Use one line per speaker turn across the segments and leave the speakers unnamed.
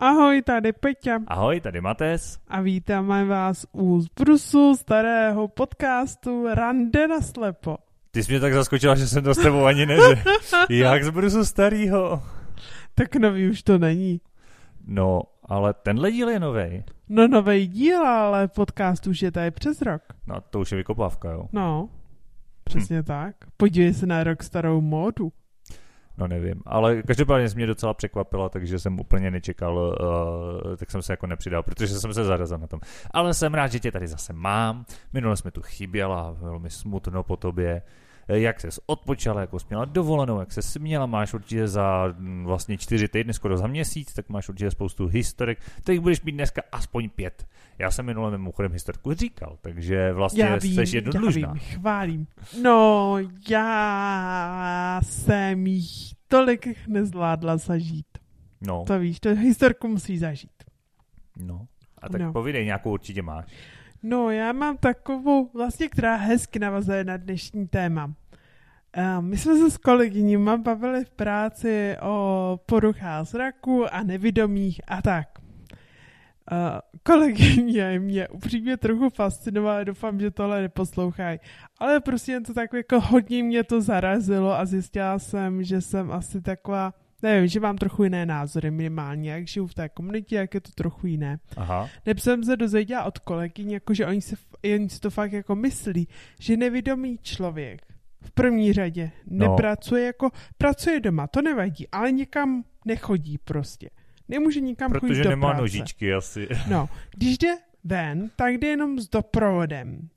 Ahoj, tady Peťa.
Ahoj, tady Mates.
A vítáme vás u zbrusu starého podcastu Rande na slepo.
Ty jsi mě tak zaskočila, že jsem to s tebou ani neřekl. Jak zbrusu starýho?
Tak nový už to není.
No, ale tenhle díl je nový.
No nový díl, ale podcast už je tady přes rok.
No, to už je vykopávka, jo.
No, přesně hm. tak. Podívej se na rok starou módu.
No nevím, ale každopádně mě docela překvapila, takže jsem úplně nečekal, uh, tak jsem se jako nepřidal, protože jsem se zarazil na tom. Ale jsem rád, že tě tady zase mám. Minule jsme tu chyběla, velmi smutno po tobě. Eh, jak ses odpočala, jako jsi měla dovolenou, jak se směla, máš určitě za mm, vlastně čtyři týdny, skoro za měsíc, tak máš určitě spoustu historek, tak budeš mít dneska aspoň pět. Já jsem minule mimochodem historku říkal, takže vlastně
já vím,
jsi.
Já vím, chválím. No, já jsem jich tolik nezvládla zažít.
No.
To víš, to historku musí zažít.
No. A tak
no.
povídej, nějakou určitě máš.
No, já mám takovou, vlastně, která hezky navazuje na dnešní téma. My jsme se s kolegyněma bavili v práci o poruchách zraku a nevidomých a tak. Kolegyně mě upřímně trochu fascinovala, doufám, že tohle neposlouchají, ale prostě jen to tak jako hodně mě to zarazilo a zjistila jsem, že jsem asi taková, nevím, že mám trochu jiné názory minimálně, jak žiju v té komunitě, jak je to trochu jiné.
Aha.
Nebo jsem se dozvěděla od kolegyň, jako že oni, se, oni si to fakt jako myslí, že nevědomý člověk v první řadě no. nepracuje jako, pracuje doma, to nevadí, ale někam nechodí prostě. Nemůže nikam
Protože
chodit do
nemá
práce.
nožičky asi.
No, když jde ven, tak jde jenom s doprovodem.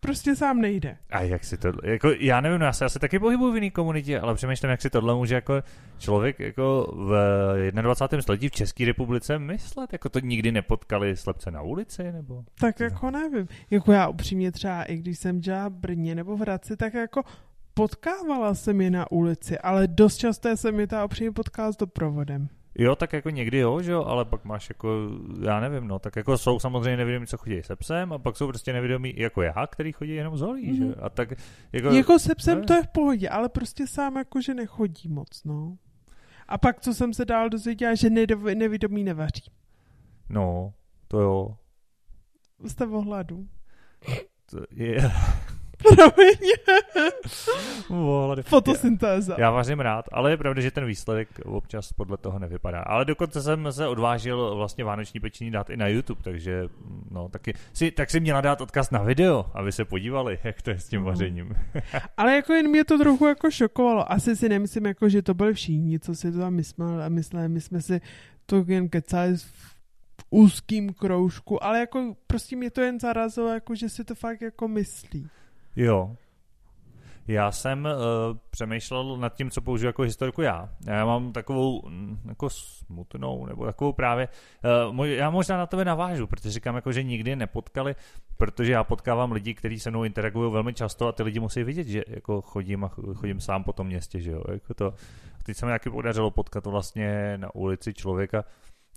Prostě sám nejde.
A jak si to, jako já nevím, no já se asi taky pohybuju v jiné komunitě, ale přemýšlím, jak si tohle může jako člověk jako v 21. století v České republice myslet, jako to nikdy nepotkali slepce na ulici, nebo?
Tak jako nevím. Jako já upřímně třeba, i když jsem dělala v Brně nebo v Hradci, tak jako potkávala jsem je na ulici, ale dost časté jsem je ta upřímně potkala s doprovodem.
Jo, tak jako někdy jo, že jo, ale pak máš jako, já nevím, no, tak jako jsou samozřejmě nevědomí, co chodí se psem a pak jsou prostě nevědomí jako já, který chodí jenom z holí, mm-hmm. že
Mhm.
A tak jako...
Jako se psem to je v pohodě, ale prostě sám jakože nechodí moc, no. A pak, co jsem se dál dozvěděla, že nedo- nevědomí nevaří.
No, to jo.
Jste v ohladu.
To je...
Promiň.
Vole,
Fotosyntéza.
Já vařím rád, ale je pravda, že ten výsledek občas podle toho nevypadá. Ale dokonce jsem se odvážil vlastně vánoční pečení dát i na YouTube, takže no, taky si, tak si měla dát odkaz na video, aby se podívali, jak to je s tím
No.
vařením.
Ale jako jen mě to trochu jako šokovalo. Asi si nemyslím, jako, že to byli všichni, co si to tam mysleli. mysleli. My jsme si to jen kecali v úzkým kroužku, ale jako prostě mě to jen zarazilo, jako, že si to fakt jako myslí.
Jo. Já jsem uh, přemýšlel nad tím, co použiju jako historiku já. Já mám takovou mm, jako smutnou, nebo takovou právě, uh, moj, já možná na tebe navážu, protože říkám, jako, že nikdy nepotkali, protože já potkávám lidi, kteří se mnou interagují velmi často a ty lidi musí vidět, že jako chodím a ch- chodím sám po tom městě, že jo. Jako to, teď se mi taky podařilo potkat vlastně na ulici člověka,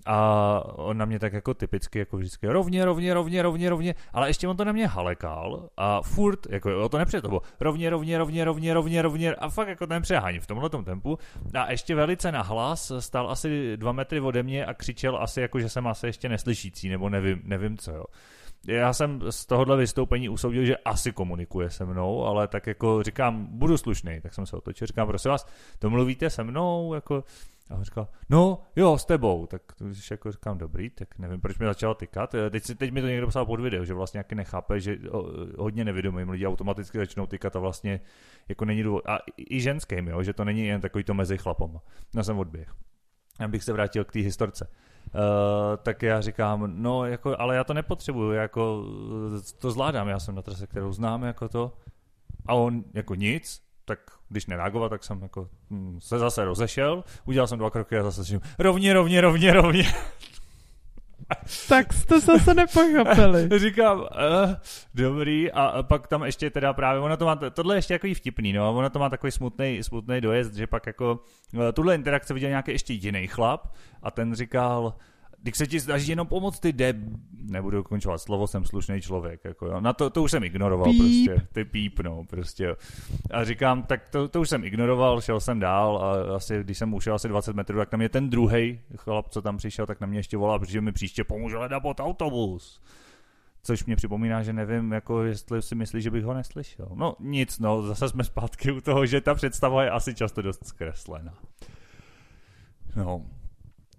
a on na mě tak jako typicky, jako vždycky rovně, rovně, rovně, rovně, rovně, ale ještě on to na mě halekal a furt, jako jo, to nepřijde, to bylo rovně, rovně, rovně, rovně, rovně, rovně a fakt jako ten přehání v tomhle tempu. A ještě velice nahlas stál asi dva metry ode mě a křičel asi jako, že jsem asi ještě neslyšící, nebo nevím, nevím co, jo. Já jsem z tohohle vystoupení usoudil, že asi komunikuje se mnou, ale tak jako říkám, budu slušný, tak jsem se otočil, říkám, prosím vás, to mluvíte se mnou, jako, a on říkal, no jo, s tebou. Tak když jako říkám, dobrý, tak nevím, proč mi začal tykat. Teď, si- teď mi to někdo psal pod video, že vlastně nějaký nechápe, že o, hodně nevědomým lidi automaticky začnou tykat a vlastně jako není důvod. A i- ženským, jo, že to není jen takový to mezi chlapama. No jsem odběh. Abych se vrátil k té historce. Uh, tak já říkám, no jako, ale já to nepotřebuju, jako to zvládám, já jsem na trase, kterou znám, jako to. A on jako nic, tak když nereagoval, tak jsem jako hm, se zase rozešel, udělal jsem dva kroky a zase říkám, rovně, rovně, rovně, rovně.
Tak jste se zase nepochopili.
Říkám, uh, dobrý, a pak tam ještě teda právě, ono to má, tohle je ještě takový vtipný, no, ono to má takový smutný, smutný dojezd, že pak jako uh, tuhle interakce viděl nějaký ještě jiný chlap a ten říkal, když se ti snaží jenom pomoct, ty de... Nebudu ukončovat slovo, jsem slušný člověk. Jako jo. Na to, to už jsem ignoroval
Píp.
prostě. Ty píp, no, prostě. A říkám, tak to, to už jsem ignoroval, šel jsem dál a asi, když jsem ušel asi 20 metrů, tak na mě ten druhý chlap, co tam přišel, tak na mě ještě volal, protože mi příště pomůže hledat pod autobus. Což mě připomíná, že nevím, jako jestli si myslí, že bych ho neslyšel. No nic, no, zase jsme zpátky u toho, že ta představa je asi často dost zkreslená. No,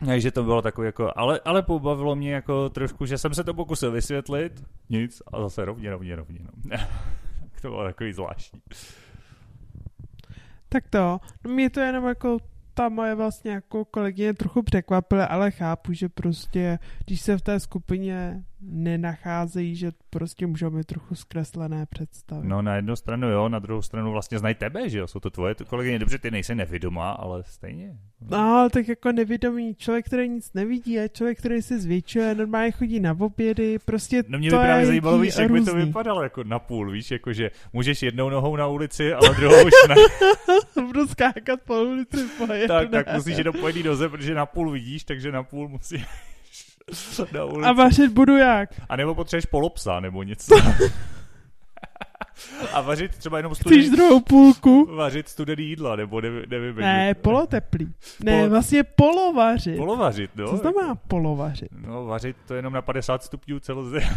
takže to bylo takové jako, ale, ale pobavilo mě jako trošku, že jsem se to pokusil vysvětlit, nic a zase rovně, rovně, rovně. No. to bylo takový zvláštní.
Tak to, no mě to jenom jako ta moje vlastně jako kolegyně trochu překvapila, ale chápu, že prostě, když se v té skupině nenacházejí, že prostě můžou mít trochu zkreslené představy.
No na jednu stranu jo, na druhou stranu vlastně znají tebe, že jo, jsou to tvoje kolegyně, dobře, ty nejsi nevědomá, ale stejně.
No, tak jako nevědomý člověk, který nic nevidí, a člověk, který se zvětšuje, normálně chodí na obědy, prostě
No mě
to
by právě zajímalo, víš, jak by to vypadalo jako na půl, víš, jako že můžeš jednou nohou na ulici, ale druhou už ne.
Budu skákat po ulici po
tak, tak musíš jenom pojít do zem, protože na půl vidíš, takže na půl musíš na ulici.
A vařit budu jak?
A nebo potřebuješ polopsa, nebo něco. A vařit třeba jenom
Chceš
studený,
druhou půlku?
vařit studený jídla, nebo nevím, nevím
Ne, poloteplý. Ne,
Polo-
vlastně polovařit.
Polovařit, no.
Co znamená polovařit?
No, vařit to jenom na 50 stupňů celozem.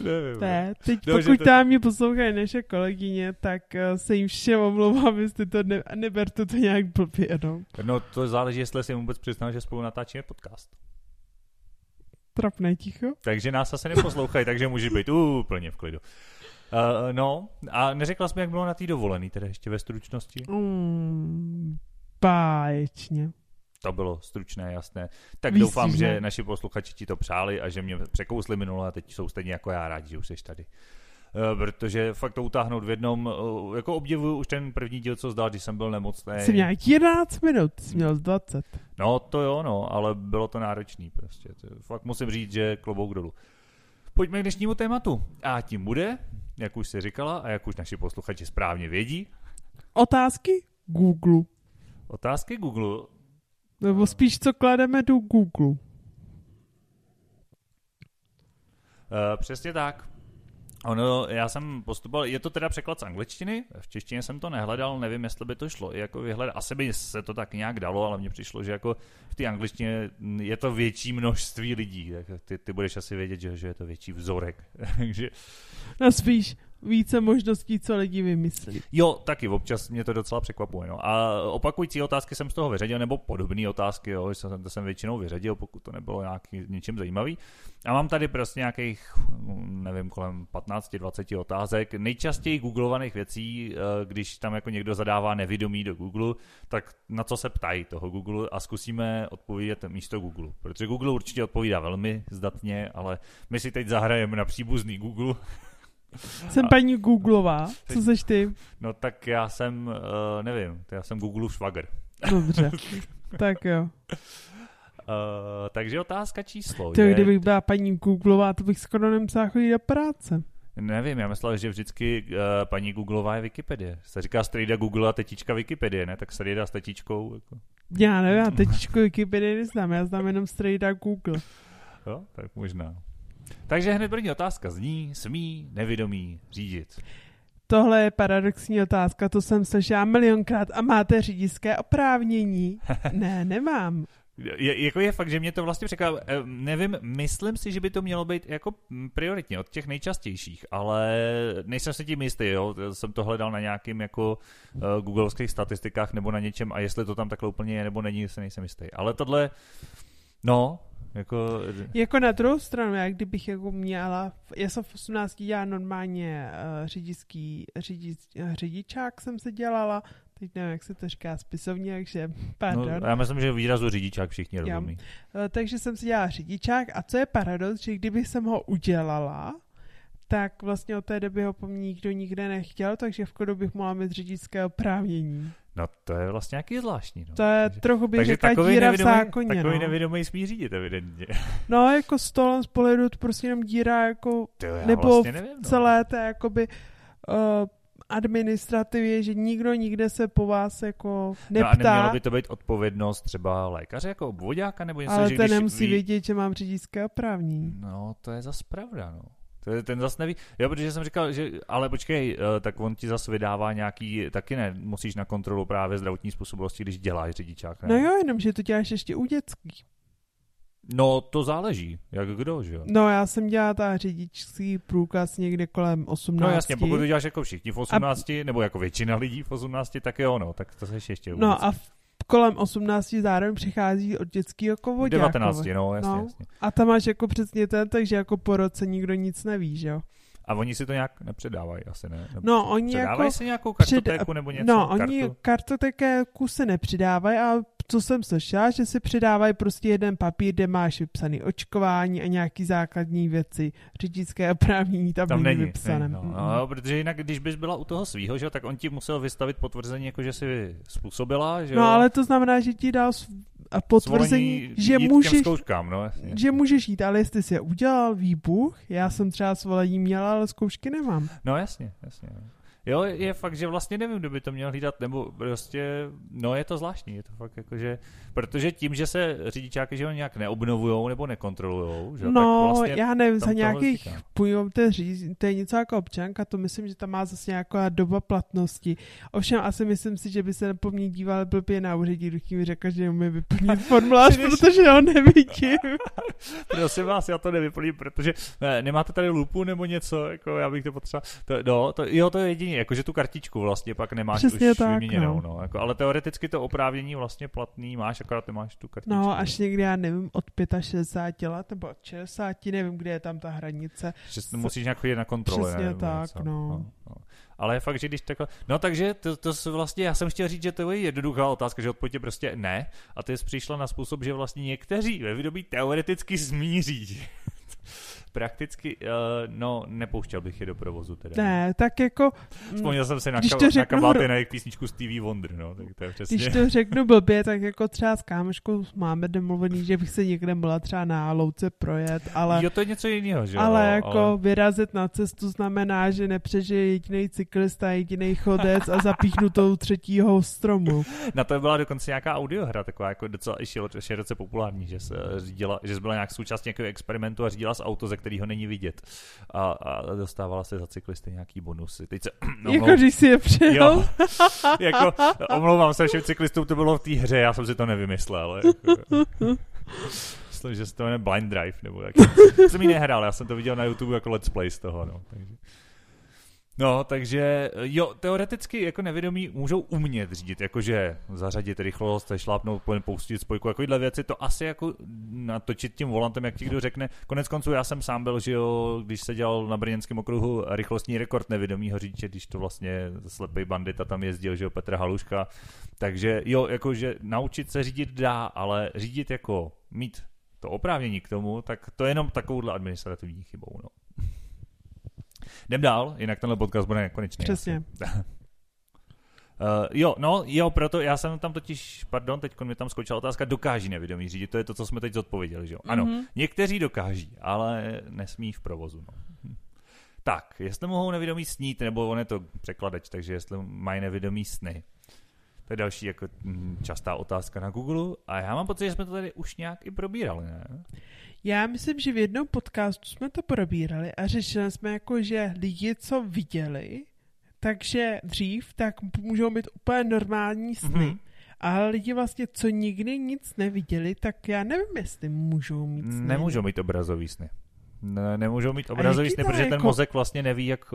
nevím.
Ne, teď
No,
pokud
to-
tam mě poslouchají naše kolegyně, tak eh, se jim všem omlouvám, jestli to ne, neberte to nějak blbě, no.
No, to záleží, jestli si vůbec přiznal, že spolu natáčíme podcast.
Trapné ticho.
Takže nás asi neposlouchají, takže může být úplně v klidu. Uh, no, a neřekla jsi mi, jak bylo na té dovolený, teda ještě ve stručnosti?
Mm, báječně.
To bylo stručné, jasné. Tak
Výstižné.
doufám, že naši posluchači ti to přáli a že mě překousli minule a teď jsou stejně jako já rádi, že už jsi tady. Eh, Protože fakt to utáhnout v jednom, eh, jako obdivuju už ten první díl, co zdal, když jsem byl nemocný.
Jsem nějak 11 minut, jsi měl z 20.
No to jo, no, ale bylo to náročný prostě. Fakt musím říct, že klobouk dolů. Pojďme k dnešnímu tématu. A tím bude, jak už si říkala a jak už naši posluchači správně vědí,
Otázky? Google.
otázky Google.
Nebo spíš, co klademe do Google.
Uh, přesně tak. Ono, já jsem postupoval, je to teda překlad z angličtiny, v češtině jsem to nehledal, nevím, jestli by to šlo i jako vyhledat, asi by se to tak nějak dalo, ale mně přišlo, že jako v té angličtině je to větší množství lidí, tak ty, ty budeš asi vědět, že, že je to větší vzorek, takže
No spíš více možností, co lidi vymyslí.
Jo, taky občas mě to docela překvapuje. No. A opakující otázky jsem z toho vyřadil, nebo podobné otázky, jo, jsem, to jsem většinou vyřadil, pokud to nebylo nějaký, něčím zajímavý. A mám tady prostě nějakých, nevím, kolem 15-20 otázek. Nejčastěji googlovaných věcí, eh, když tam jako někdo zadává nevědomí do Google, tak na co se ptají toho Google a zkusíme odpovědět místo Google. Protože Google určitě odpovídá velmi zdatně, ale my si teď zahrajeme na příbuzný Google,
Jsem paní Googlová. Co seš ty?
No tak já jsem, uh, nevím, já jsem Googleův švagr.
Dobře. tak jo.
Uh, takže otázka číslo
To,
je,
kdybych byla paní Googlová, to bych skoro nemusela chodit do práce.
nevím, já myslel, že vždycky uh, paní Googlová je Wikipedie. Se říká strejda Google a tetička Wikipedie, ne? Tak strejda s tetičkou, jako,
Já nevím, já tetičku Wikipedii neznám, já znám jenom strejda Google.
jo, tak možná. Takže hned první otázka zní, smí nevědomí řídit.
Tohle je paradoxní otázka, to jsem slyšela milionkrát. A máte řidičské oprávnění? ne, nemám.
Je, jako je fakt, že mě to vlastně překvapilo. Eh, Nevím, myslím si, že by to mělo být jako prioritně od těch nejčastějších, ale nejsem si tím jistý, jo. Jsem to hledal na nějakým jako uh, googlovských statistikách nebo na něčem a jestli to tam takhle úplně je nebo není, se nejsem jistý. Ale tohle, no, jako...
Jako na druhou stranu, já kdybych jako měla, já jsem v 18 dělala normálně uh, řidičský, řidič, eh, řidičák jsem se dělala, teď nevím, jak se to říká spisovně, takže
No,
pardon.
já myslím, že výrazu řidičák všichni rozumí.
Eh, takže jsem si dělala řidičák a co je paradox, že kdybych jsem ho udělala, tak vlastně od té doby ho po mně nikdo nikde nechtěl, takže v kodu bych mohla mít řidičské oprávnění.
No to je vlastně nějaký zvláštní. No.
To je
takže,
trochu bych řekla
takový
díra v zákoně.
takový
no.
nevědomý smí řídit, evidentně.
no jako stolem z pohledu to prostě jenom díra jako
To
Nebo
vlastně nevím, no.
celé té jakoby uh, administrativě, že nikdo nikde se po vás jako neptá.
No a nemělo by to být odpovědnost třeba lékaře jako obvodáka nebo něco,
ale
že
ten nemusí
ví...
vědět, že mám řidičské oprávnění.
No, to je zas pravda, no. To je, ten zas neví. Jo, protože jsem říkal, že, ale počkej, eh, tak on ti zas vydává nějaký, taky ne, musíš na kontrolu právě zdravotní způsobilosti, když děláš řidičák, ne?
No jo, jenom, že to děláš ještě u dětských.
No, to záleží, jak kdo, že jo?
No, já jsem dělala ta řidičský průkaz někde kolem 18.
No jasně, pokud to děláš jako všichni v 18, a... nebo jako většina lidí v 18, tak jo, no, tak to se ještě vůbec.
No a v, kolem 18 zároveň přichází od dětského kovodákova.
19, no, jasně,
no.
jasně.
A tam máš jako přesně ten, takže jako po roce nikdo nic neví, že jo?
A oni si to nějak nepředávají, asi ne? Nebo
No, oni
předávají
jako...
si nějakou kartotéku
před-
nebo něco?
No,
kartu?
oni kartotéku se nepřidávají a co jsem slyšela, že si přidávají prostě jeden papír, kde máš vypsaný očkování a nějaký základní věci. Řidičské oprávnění tam,
Tam
není
není,
vypsané.
no,
Mm,
no, protože jinak, když bys byla u toho svýho, že, tak on ti musel vystavit potvrzení, jako že jsi způsobila, že
No
jo,
ale to znamená, že ti dal a potvrzení, že můžeš,
zkouškám, no, jasně.
že můžeš jít, ale jestli jsi udělal výbuch, já jsem třeba svolení měla, ale zkoušky nemám.
No jasně, jasně. Jo, je fakt, že vlastně nevím, kdo by to měl hlídat, nebo prostě, no je to zvláštní, je to fakt jako, že, protože tím, že se řidičáky, že ho nějak neobnovujou nebo nekontrolujou, že jo,
No,
tak vlastně
já nevím, za nějakých, to, je říz, to je něco jako občanka, to myslím, že tam má zase nějaká doba platnosti. Ovšem asi myslím si, že by se po mně díval blbě na úředí, když mi řekl, že umí vyplnit formulář, protože ho nevidím.
Prosím vás, já to nevyplním, protože ne, nemáte tady lupu nebo něco, jako já bych to potřeboval. To, no, to, jo, to je jediné, jako že tu kartičku vlastně pak nemáš
Přesně
už
tak,
vyměněnou,
no.
no. jako, ale teoreticky to oprávnění vlastně platný máš, akorát nemáš tu kartičku.
No, až někdy, já nevím, od 65 let nebo od 60, nevím, kde je tam ta hranice.
Že s- musíš nějak chodit na kontrole.
Přesně
ne, nebo
tak,
něco.
no.
no. Ale je fakt, že když takhle... No takže to, to vlastně, já jsem chtěl říct, že to je jednoduchá otázka, že odpověď je prostě ne. A ty jsi přišla na způsob, že vlastně někteří ve vědomí teoreticky smíří. Prakticky, uh, no, nepouštěl bych je do provozu teda.
Ne, tak jako,
Vzpomněl jsem si na, ka-
to
na
řeknu
kabáty na jejich písničku Stevie Wonder, no, tak to je přesně.
když to řeknu blbě, tak jako třeba s kámoškou máme domluvený, že bych se někde byla třeba na louce projet, ale...
Jo, to je něco jiného, že jo?
Ale jako vyrazit na cestu znamená, že nepřežije jediný cyklista, jediný chodec a zapíchnutou třetího stromu.
Na to byla dokonce nějaká audiohra, taková jako docela i širo- široce populární, že se řídila, že byla nějak součástí nějakého experimentu a řídila z auto, ze kterého není vidět. A, a dostávala se za cyklisty nějaký bonusy. Teď se, no,
jako když si je přijel.
Jo, jako, omlouvám se všem cyklistům, to bylo v té hře, já jsem si to nevymyslel. Jako, myslím, že se to jmenuje Blind Drive, nebo jak. jsem ji nehrál, já jsem to viděl na YouTube jako let's play z toho, no. Takže. No, takže jo, teoreticky jako nevědomí můžou umět řídit, jakože zařadit rychlost, šlápnout plyn, poustit spojku, takovýhle věci, to asi jako natočit tím volantem, jak ti kdo řekne. Konec konců já jsem sám byl, že jo, když se dělal na brněnském okruhu rychlostní rekord nevědomího řidiče, když to vlastně slepý bandita tam jezdil, že jo, Petr Haluška. Takže jo, jakože naučit se řídit dá, ale řídit jako mít to oprávnění k tomu, tak to je jenom takovouhle administrativní chybou, no. Jdem dál, jinak tenhle podcast bude nekonečný.
Přesně.
Uh, jo, no, jo, proto já jsem tam totiž, pardon, teď mi tam skočila otázka, dokáží nevědomí řídit, to je to, co jsme teď zodpověděli, že jo? Ano,
Mhm.
někteří dokáží, ale nesmí v provozu, no. Tak, jestli mohou nevědomí snít, nebo on je to překladač, takže jestli mají nevědomí sny. To je další jako hm, častá otázka na Google a já mám pocit, že jsme to tady už nějak i probírali, ne?
Já myslím, že v jednom podcastu jsme to probírali a řešili jsme jako, že lidi, co viděli, takže dřív, tak můžou mít úplně normální sny.
Mhm.
Ale lidi vlastně, co nikdy nic neviděli, tak já nevím, jestli můžou mít sny.
Nemůžou mít obrazový sny. Ne, nemůžou mít obrazový sny,
to
protože ten
jako-
mozek vlastně neví, jak,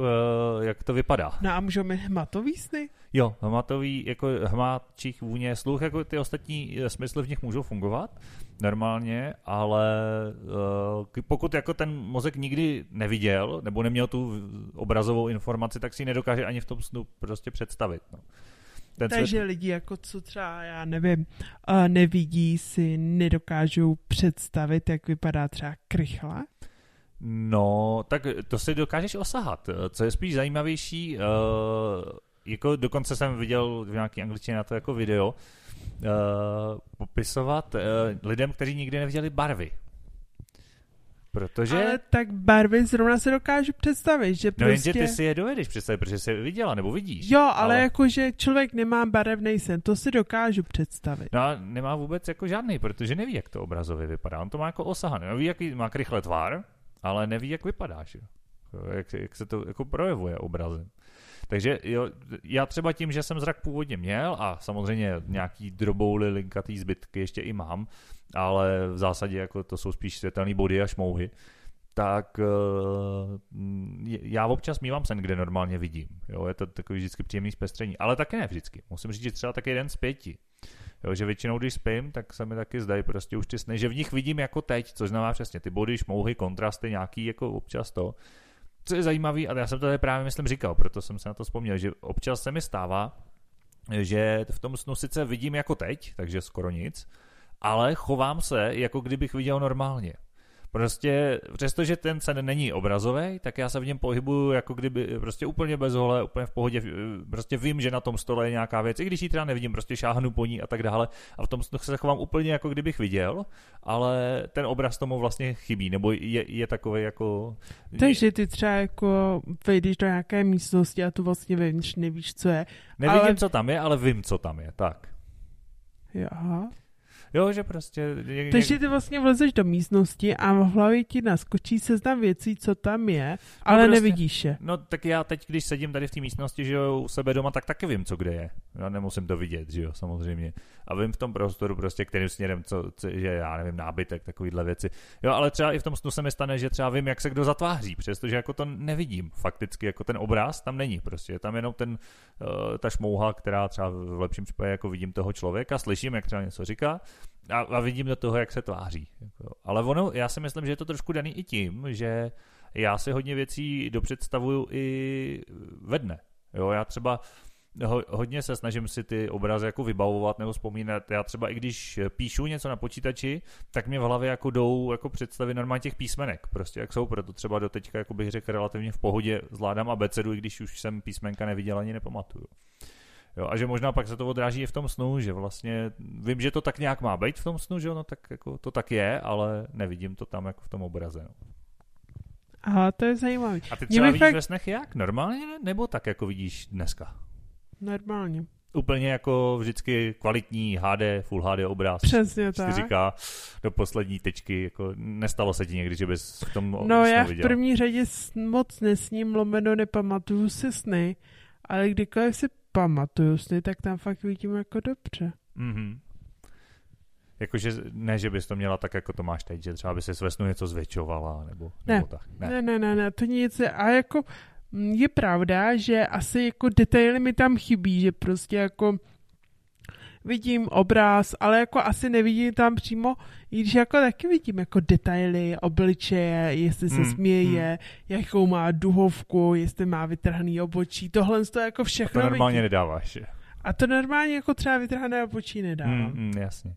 eh, jak to vypadá.
No a můžou mít hmatový sny?
Jo, hmatový, jako hmat, čich, vůně, sluch, jako ty ostatní eh, smysly v nich můžou fungovat normálně, ale uh, pokud jako ten mozek nikdy neviděl, nebo neměl tu obrazovou informaci, tak si ji nedokáže ani v tom snu prostě představit. No. Ten
Takže
svět,
lidi jako co třeba, já nevím, uh, nevidí si, nedokážou představit, jak vypadá třeba krychla.
no, tak to si dokážeš osahat. Co je spíš zajímavější, uh, jako dokonce jsem viděl v nějaký angličtině na to jako video, uh, popisovat uh, lidem, kteří nikdy neviděli barvy. Protože...
Ale tak barvy zrovna se dokážu představit, že prostě...
No jenže ty si je dovedeš představit, protože jsi je viděla nebo vidíš.
Jo, ale, ale... jakože člověk nemá barevný sen, to si dokážu představit.
No a nemá vůbec jako žádný, protože neví, jak to obrazově vypadá. On to má jako osahaný. Ví, jaký má rychle tvar, ale neví, jak vypadáš. Jak, jak se to jako projevuje obrazem. Takže jo, já třeba tím, že jsem zrak původně měl a samozřejmě nějaký drobouly linkatý zbytky ještě i mám, ale v zásadě jako to jsou spíš světelné body a šmouhy, tak uh, já občas mývám sen, kde normálně vidím. Jo, je to takový vždycky příjemný zpestření, ale také ne vždycky. Musím říct, že třeba taky jeden z pěti. Jo, že většinou, když spím, tak se mi taky zdají prostě už ty sny, že v nich vidím jako teď, což znamená přesně ty body, šmouhy, kontrasty, nějaký jako občas to. Co je zajímavý, a já jsem to tady právě myslím říkal, proto jsem se na to vzpomněl, že občas se mi stává, že v tom snu sice vidím jako teď, takže skoro nic, ale chovám se, jako kdybych viděl normálně. Prostě, přestože ten sen není obrazový, tak já se v něm pohybuju jako kdyby prostě úplně bez hole, úplně v pohodě, prostě vím, že na tom stole je nějaká věc, i když ji teda nevidím, prostě šáhnu po ní a tak dále a v tom se chovám úplně jako kdybych viděl, ale ten obraz tomu vlastně chybí, nebo je, je takový jako...
Takže ty třeba jako vejdeš do nějaké místnosti a tu vlastně vevnitř nevíš, co je.
Nevidím, ale... co tam je, ale vím, co tam je, tak.
Jo.
Jo, že prostě...
Něk, Takže ty vlastně vlezeš do místnosti a v hlavě ti naskočí seznam věcí, co tam je, no ale prostě, nevidíš je.
No tak já teď, když sedím tady v té místnosti, že jo, u sebe doma, tak taky vím, co kde je. Já nemusím to vidět, že jo, samozřejmě. A vím v tom prostoru prostě, kterým směrem, co, co že já nevím, nábytek, takovýhle věci. Jo, ale třeba i v tom snu se mi stane, že třeba vím, jak se kdo zatváří, přestože jako to nevidím fakticky, jako ten obraz tam není prostě. Je tam jenom ten, uh, ta šmouha, která třeba v lepším případě jako vidím toho člověka, slyším, jak třeba něco říká, a, a vidím do toho, jak se tváří. Jako. Ale ono, já si myslím, že je to trošku daný i tím, že já si hodně věcí dopředstavuju i ve dne. Jo, já třeba ho, hodně se snažím si ty obrazy jako vybavovat nebo vzpomínat. Já třeba i když píšu něco na počítači, tak mě v hlavě jako jdou jako představy normálně těch písmenek, prostě jak jsou, proto třeba do teďka, jako bych řekl, relativně v pohodě zvládám abecedu, i když už jsem písmenka neviděl ani nepamatuju. Jo, a že možná pak se to odráží i v tom snu, že vlastně vím, že to tak nějak má být v tom snu, že ono tak jako to tak je, ale nevidím to tam jako v tom obraze. No.
Aha, to je zajímavé.
A ty třeba vidíš fakt... ve snech jak? Normálně nebo tak, jako vidíš dneska?
Normálně.
Úplně jako vždycky kvalitní HD, Full HD obraz.
Přesně tak.
říká do poslední tečky, jako nestalo se ti někdy, že bys v tom
No já v první řadě moc nesním, lomeno nepamatuju si sny, ale kdykoliv si pamatuju sny, tak tam fakt vidím jako dobře.
Mhm. Jakože ne, že bys to měla tak, jako to máš teď, že třeba by se ve snu něco zvětšovala, nebo,
ne.
nebo tak.
Ne. ne, ne, ne, ne, to nic. A jako je pravda, že asi jako detaily mi tam chybí, že prostě jako vidím obraz, ale jako asi nevidím tam přímo, i když jako taky vidím jako detaily, obličeje, jestli se hmm, směje, hmm. jakou má duhovku, jestli má vytrhaný obočí, tohle to jako všechno
A to normálně
vidím.
nedáváš.
A to normálně jako třeba vytrhané obočí nedávám.
Hmm, hmm, jasně.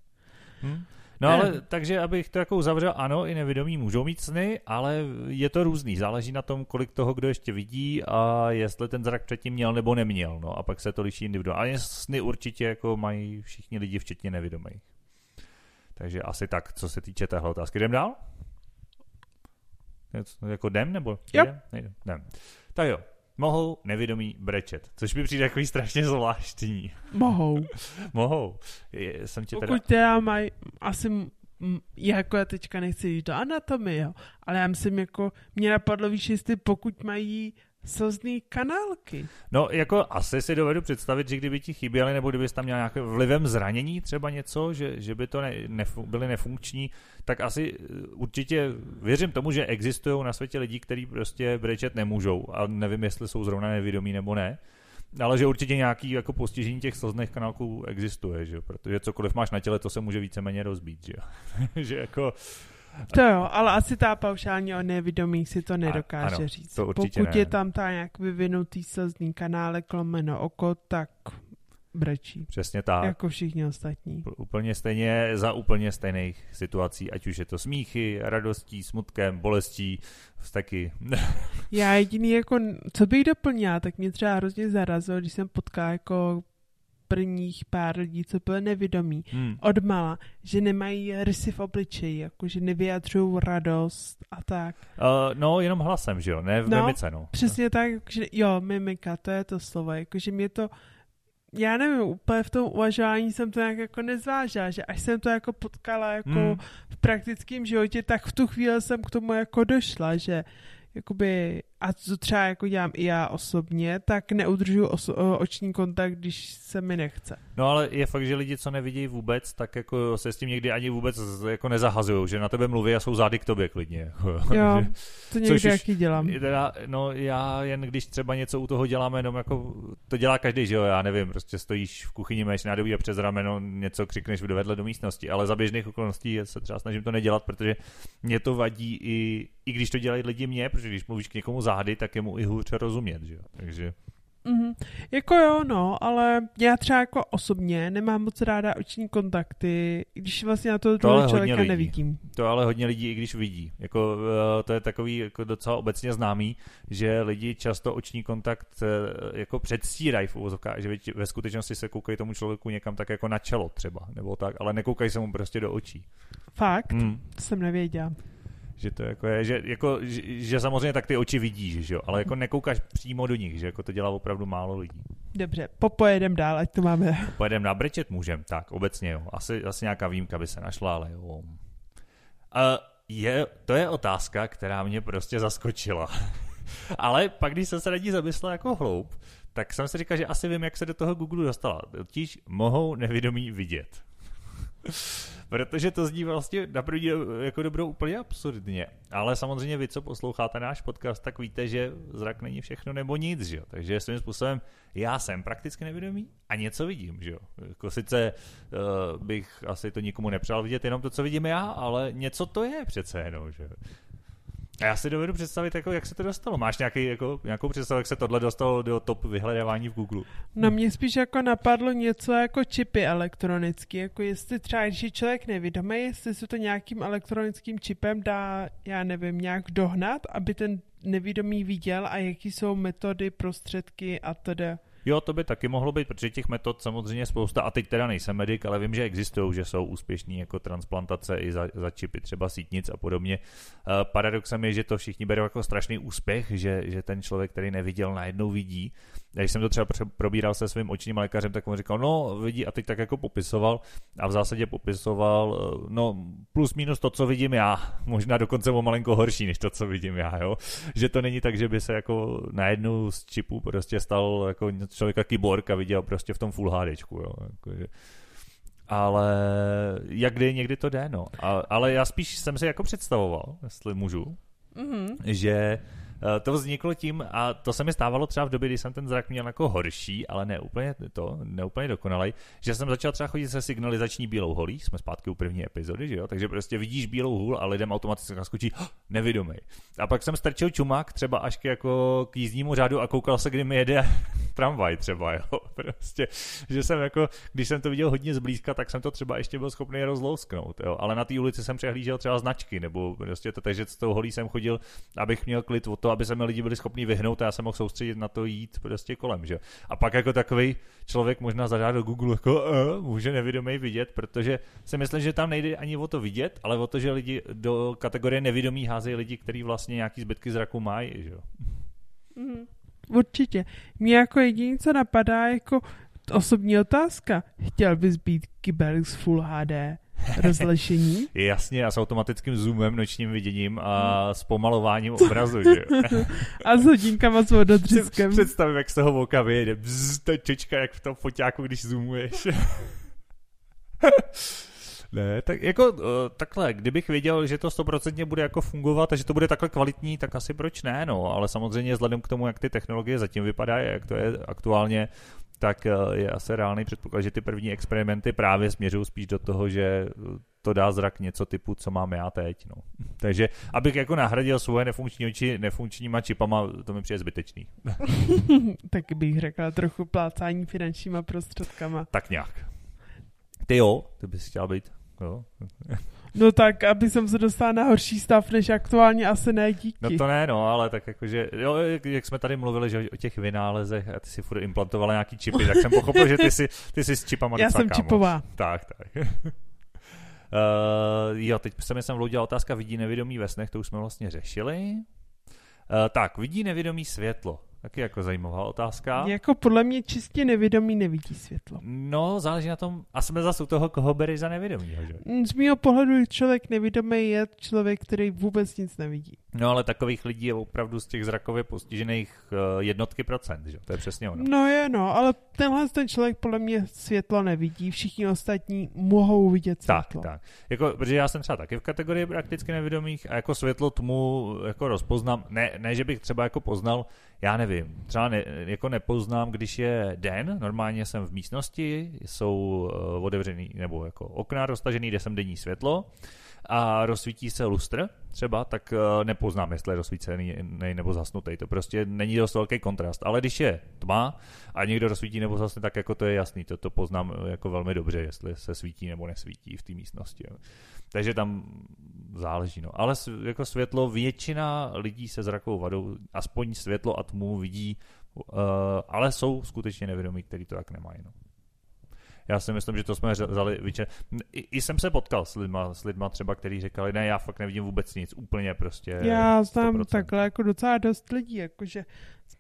Hmm. No ale takže, abych to jako uzavřel, ano, i nevědomí můžou mít sny, ale je to různý. Záleží na tom, kolik toho kdo ještě vidí a jestli ten zrak předtím měl nebo neměl. No a pak se to liší individuálně. Sny určitě jako mají všichni lidi, včetně nevědomých. Takže asi tak, co se týče téhle otázky. Jdem dál? Jako jdem nebo?
Jdem?
Jdem. Tak jo, mohou nevědomí brečet, což mi přijde takový strašně zvláštní.
Mohou.
mohou. Je, jsem tě
Pokud teda... teda mají, asi jako já teďka nechci jít do anatomie, jo, ale já myslím, jako mě napadlo, víš, jestli pokud mají slzný kanálky.
No, jako asi si dovedu představit, že kdyby ti chyběly, nebo kdyby tam měl nějaké vlivem zranění třeba něco, že, že by to ne, nefu, byly nefunkční, tak asi eh, určitě věřím tomu, že existují na světě lidi, kteří prostě brečet nemůžou a nevím, jestli jsou zrovna nevědomí nebo ne. Ale že určitě nějaký jako postižení těch slzných kanálků existuje, že? protože cokoliv máš na těle, to se může víceméně rozbít. Že, že jako
to jo, ale asi ta paušální o nevědomí si to nedokáže
ano,
říct.
To
Pokud
ne.
je tam ta nějak vyvinutý slzný kanálek lomeno oko, tak brečí.
Přesně tak.
Jako všichni ostatní.
Úplně stejně za úplně stejných situací, ať už je to smíchy, radostí, smutkem, bolestí, vztaky.
Já jediný jako, co bych doplnila, tak mě třeba hrozně zarazilo, když jsem potkala jako prvních pár lidí, co byly nevědomí,
Hmm.
odmala, že nemají rysy v obličeji, jako že nevyjadřují radost a tak.
Uh, no, jenom hlasem, že jo, ne v
No,
mimice, no.
Přesně tak, že jo, mimika, to je to slovo, jakože mě to, já nevím, úplně v tom uvažování jsem to nějak jako nezvážila, že až jsem to jako potkala jako
Hmm.
v praktickém životě, tak v tu chvíli jsem k tomu jako došla, že jakoby, a co třeba jako dělám i já osobně, tak neudržuju oso- oční kontakt, když se mi nechce.
No ale je fakt, že lidi, co nevidí vůbec, tak jako se s tím někdy ani vůbec jako nezahazují, že na tebe mluví a jsou zády k tobě klidně. Jako,
Jo,
že-
to někdy
Což
jaký dělám.
Teda, no já jen když třeba něco u toho děláme, jenom jako, to dělá každý, že jo, já nevím, prostě stojíš v kuchyni, máš nádobí a přes rameno něco křikneš vedle do místnosti, ale za běžných okolností se třeba snažím to nedělat, protože mě to vadí i, i když to dělají lidi mě, protože když mluvíš k někomu zády, tak je mu i hůř rozumět, že jo, takže
Mhm. Jako jo, no, ale já třeba jako osobně nemám moc ráda oční kontakty, když vlastně na toho
To
druhého člověka
lidí.
nevidím.
To ale hodně lidí, i když vidí. Jako, eh, to je takový jako docela obecně známý, že lidi často oční kontakt eh, jako předstírají v uvozovkách, že ve- skutečnosti se koukají tomu člověku někam tak jako na čelo třeba, nebo tak, ale nekoukají se mu prostě do očí.
Fakt?
Hmm.
To jsem nevěděla.
Že to jako je, že, jako, že, že, samozřejmě tak ty oči vidíš, že jo, ale jako nekoukáš přímo do nich, že jako to dělá opravdu málo lidí.
Dobře, popojedem dál, ať to máme.
Pojedeme na brečet můžem, tak obecně jo. Asi, asi nějaká výjimka by se našla, ale jo. A je, to je otázka, která mě prostě zaskočila. ale pak, když jsem se nad ní zamyslel jako hloub, tak jsem si říkal, že asi vím, jak se do toho Google dostala. Totiž mohou nevědomí vidět. Protože to zní vlastně na první jako dobrou úplně absurdně. Ale samozřejmě vy, co posloucháte náš podcast, tak víte, že zrak není všechno nebo nic, že jo. Takže svým způsobem já jsem prakticky nevědomý a něco vidím, že jo. Jako sice uh, bych asi to nikomu nepřál vidět jenom to, co vidím já, ale něco to je přece jenom, že jo. A já si dovedu představit, jako, jak se to dostalo. Máš nějaký, jako, nějakou představu, jak se tohle dostalo do top vyhledávání v Google?
No mě spíš jako napadlo něco jako čipy elektronicky, jako jestli třeba, když je člověk nevědomý, jestli se to nějakým elektronickým čipem dá, já nevím, nějak dohnat, aby ten nevědomý viděl a jaký jsou metody, prostředky a tedy.
Jo, to by taky mohlo být, protože těch metod samozřejmě spousta, a teď teda nejsem medic, ale vím, že existují, že jsou úspěšní jako transplantace i za, za čipy, třeba sítnic a podobně. Uh, paradoxem je, že to všichni berou jako strašný úspěch, že, že ten člověk, který neviděl, najednou vidí. Když jsem to třeba probíral se svým očním lékařem, tak on říkal, no vidí a teď tak jako popisoval a v zásadě popisoval, uh, no plus minus to, co vidím já, možná dokonce o malinko horší, než to, co vidím já, jo. Že to není tak, že by se jako najednou z čipu prostě stal jako člověka kyborg a viděl prostě v tom Full HDčku, jo. Jakože. Ale jak kdy někdy to jde, no. A, ale já spíš jsem si jako představoval, jestli můžu,
Mm-hmm.
že eh, to vzniklo tím, a to se mi stávalo třeba v době, kdy jsem ten zrak měl jako horší, ale ne úplně to, ne úplně dokonalej, že jsem začal třeba chodit se signalizační bílou holí, jsme zpátky u první epizody, že jo, takže prostě vidíš bílou hůl a lidem automaticky naskočí nevědomý. A pak jsem strčil čumák třeba až k, jako k jízdnímu řádu a koukal se, kdy mi jede tramvaj třeba, jo, prostě, že jsem jako, když jsem to viděl hodně zblízka, tak jsem to třeba ještě byl schopný rozlousknout, jo, ale na té ulici jsem přehlížel třeba značky, nebo prostě to, takže s tou holí jsem chodil, abych měl klid o to, aby se mi lidi byli schopni vyhnout a já jsem mohl soustředit na to jít prostě kolem, že A pak jako takový člověk možná zadá do Google jako uh, může nevědomý vidět, protože si myslím, že tam nejde ani o to vidět, ale o to, že lidi do kategorie nevědomí házejí lidi, kteří vlastně nějaký zbytky zraku mají, že jo.
Mm-hmm. Určitě. Mě jako jediné, co napadá, jako osobní otázka. Chtěl bys být Kybelix Full HD rozlišení?
Jasně, a s automatickým zoomem, nočním viděním a zpomalováním obrazu, že
a s hodinkama s vododřiskem.
Představím, jak z toho oka vyjede. Bzz, ta čečka, jak v tom foťáku, když zoomuješ. Ne, tak jako uh, takhle, kdybych věděl, že to stoprocentně bude jako fungovat a že to bude takhle kvalitní, tak asi proč ne, no, ale samozřejmě vzhledem k tomu, jak ty technologie zatím vypadají, jak to je aktuálně, tak uh, je asi reálný předpoklad, že ty první experimenty právě směřují spíš do toho, že to dá zrak něco typu, co mám já teď, no. Takže, abych jako nahradil svoje nefunkční oči nefunkčníma čipama, to mi přijde zbytečný.
Taky bych řekla trochu plácání finančníma prostředkama.
Tak nějak. Ty jo, ty bys chtěl být, jo.
No tak, aby jsem se dostala na horší stav, než aktuálně asi ne díky.
No to ne, no, ale tak jakože, jo, jak, jak jsme tady mluvili, že o těch vynálezech a ty si furt implantovala nějaký čipy, tak jsem pochopil, že ty jsi, ty jsi s čipama
Já jsem
kámoš.
čipová.
Tak, tak. Uh, jo, teď se mi sem vloudila otázka, vidí nevědomí ve snech, to už jsme vlastně řešili. Uh, tak, vidí nevědomí světlo. Taky jako zajímavá otázka.
Jako podle mě čistě nevědomý nevidí světlo.
No, záleží na tom, a jsme zase u toho, koho bereš za nevědomího, že?
Mm, Z mého pohledu člověk nevědomý je člověk, který vůbec nic nevidí.
No, ale takových lidí je opravdu z těch zrakově postižených uh, jednotky procent, že? To je přesně ono.
No je no, ale tenhle ten člověk podle mě světlo nevidí, všichni ostatní mohou vidět
Tak,
světlo.
tak. Jako, protože já jsem třeba taky v kategorii prakticky nevědomých a jako světlo tmu jako rozpoznám, ne, ne, že bych třeba jako poznal, já nevím, třeba ne, jako nepoznám, když je den, normálně jsem v místnosti, jsou uh, otevřený nebo jako okna roztažený, kde jsem denní světlo a rozsvítí se lustr třeba, tak uh, nepoznám, jestli je rozsvícený nebo zasnutý. To prostě není dost velký kontrast. Ale když je tma a někdo rozsvítí nebo zasne, tak jako to je jasný. To, to poznám eh, jako velmi dobře, jestli se svítí nebo nesvítí v té místnosti. Jo. Takže tam záleží. No. Ale jako světlo, většina lidí se zrakovou vadou, aspoň světlo a tmu vidí, uh, ale jsou skutečně nevědomí, kteří to tak nemají. No. Já si myslím, že to jsme vzali vyče... I, I jsem se potkal s lidma, s lidma třeba, kteří říkali, ne, já fakt nevidím vůbec nic, úplně prostě
Já znám
100%.
takhle jako docela dost lidí, jakože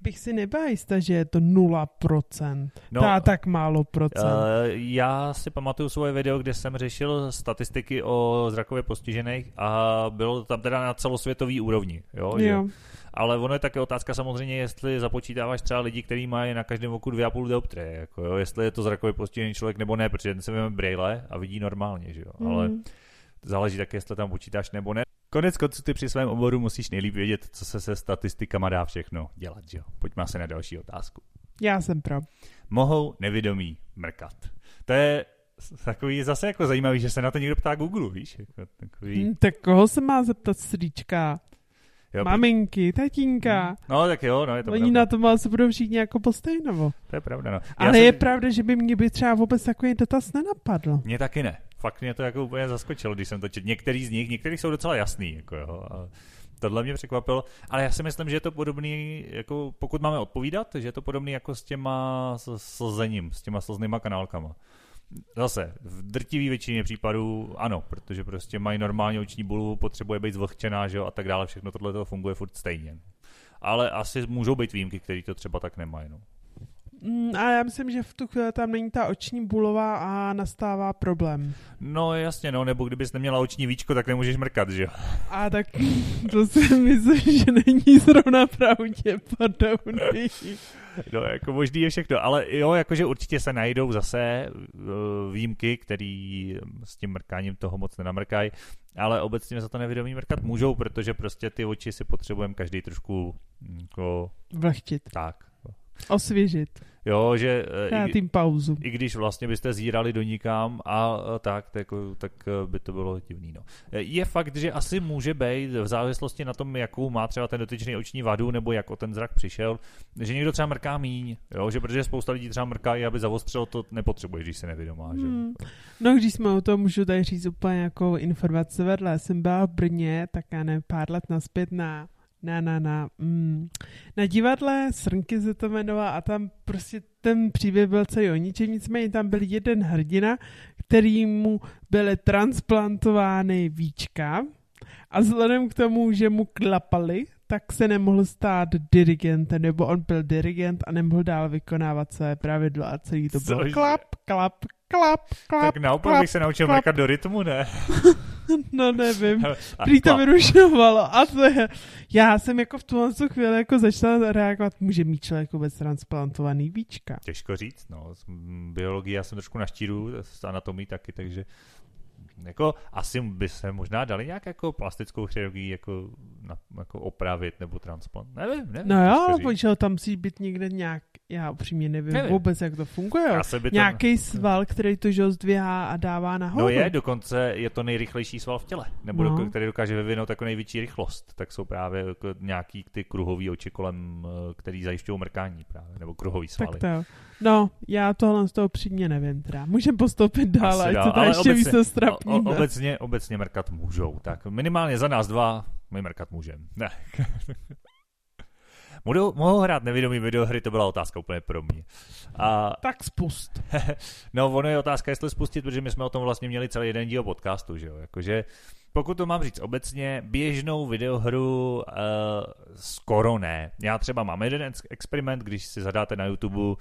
bych si nebyla jistá, že je to 0%. No, tak málo procent.
Uh, já si pamatuju svoje video, kde jsem řešil statistiky o zrakově postižených a bylo to tam teda na celosvětový úrovni. Jo, že? Ale ono je také otázka samozřejmě, jestli započítáváš třeba lidi, kteří mají na každém oku 2,5 dioptrie, jako jo, jestli je to zrakově postižený člověk nebo ne, protože ten se vezme brýle a vidí normálně, že jo.
Mm.
Ale záleží také, jestli tam počítáš nebo ne. Konec konců ty při svém oboru musíš nejlíp vědět, co se se statistikama dá všechno dělat, že jo. Pojďme se na další otázku.
Já jsem pro.
Mohou nevědomí mrkat. To je takový zase jako zajímavý, že se na to někdo ptá Google, víš? Jako takový,
Hm, tak koho se má zeptat stříčka?
Jo,
Maminky, tatínka.
No tak jo, no je to
Oni
pravda.
na tom asi budou všichni jako postejnovo.
To je pravda, no. Já
Ale
jsem-
je pravda, že by mě by třeba vůbec takový dotaz nenapadl.
Mě taky ne. Fakt mě to jako úplně zaskočilo, když jsem to četl. Některý z nich, některý jsou docela jasný, jako jo. A tohle mě překvapilo, ale já si myslím, že je to podobný, jako pokud máme odpovídat, že je to podobný jako s těma s slzením, s těma slznýma kanálkama. Zase, v drtivý většině případů ano, protože prostě mají normální oční bulvu, potřebuje být zvlhčená, že jo, a tak dále, všechno tohle to funguje furt stejně. Ale asi můžou být výjimky, které to třeba tak nemají. No.
Mm, a já myslím, že v tu chvíli tam není ta oční bulová a nastává problém.
no jasně, no, nebo kdybys neměla oční víčko, tak nemůžeš mrkat, že jo.
A tak to si myslím, že není zrovna pravděpodobný.
No, jako možný je všechno, ale jo, jakože určitě se najdou zase uh, výjimky, který s tím mrkáním toho moc nenamrkají, ale obecně za to nevědomí mrkat můžou, protože prostě ty oči si potřebujeme každý trošku mm, jako
Vlhčit,
tak.
osvěžit,
Jo, že eh,
dát
i,
jim pauzu.
i když vlastně byste zírali do nikam a eh, tak, tak, tak eh, by to bylo divný. No. Je fakt, že asi může být v závislosti na tom, jakou má třeba ten dotyčný oční vadu, nebo jak o ten zrak přišel, že někdo třeba mrká míň, jo? že protože spousta lidí třeba mrká i aby zavostřilo, to nepotřebuje, když se nevědomá. Že?
Hmm. No, když jsme o tom, můžu tady říct úplně jako informace vedle. Jsem byla v Brně, tak já nevím, pár let naspět na na, na, na, mm, na divadle, Srnky se to jmenovala a tam prostě ten příběh byl celý o ničem, nicméně tam byl jeden hrdina, kterýmu byly transplantovány víčka a vzhledem k tomu, že mu klapali, tak se nemohl stát dirigentem, nebo on byl dirigent a nemohl dál vykonávat své pravidlo a celý to bylo klap, klap, klap, klap,
Tak naopak
klap,
bych se naučil
klap.
mrkat do rytmu, ne?
No nevím. Prý to vyrušovalo. A to je, já jsem jako v tuhle tu chvíli jako začala reagovat, může mít člověk vůbec transplantovaný víčka.
Těžko říct, no. Z biologii já jsem trošku na štíru, s anatomí taky, takže jako asi by se možná dali nějak jako plastickou chirurgii jako, na, jako opravit nebo transplant. Nevím, nevím.
No jo, ale počkej, tam musí být někde nějak Já upřímně nevím,
Nevím.
vůbec, jak to funguje.
Asi by to-
Nějaký sval, který to že zdvihá a dává nahoru.
No je, dokonce je to nejrychlejší sval v těle, nebo
No.
no. který dokáže vyvinout jako největší rychlost, tak jsou právě jako nějaký ty kruhový oči kolem, eh, který zajišťují mrkání právě, nebo kruhový svaly.
Tak to. No, já tohle z toho přímě nevím teda. Můžeme postoupit dál, ať to
ale
ještě víc
obecně- O,
strapníme.
obecně, obecně mrkat můžou, tak minimálně za nás dva my mrkat můžeme. Ne. Budou, mohou hrát nevědomý videohry, to byla otázka úplně pro mě. A
Tak spust.
No, ono je otázka, jestli spustit, protože my jsme o tom vlastně měli celý jeden díl podcastu, že jo? Jakože, pokud to mám říct obecně, běžnou videohru uh, skoro ne. Já třeba mám jeden ex- experiment, když si zadáte na YouTube uh,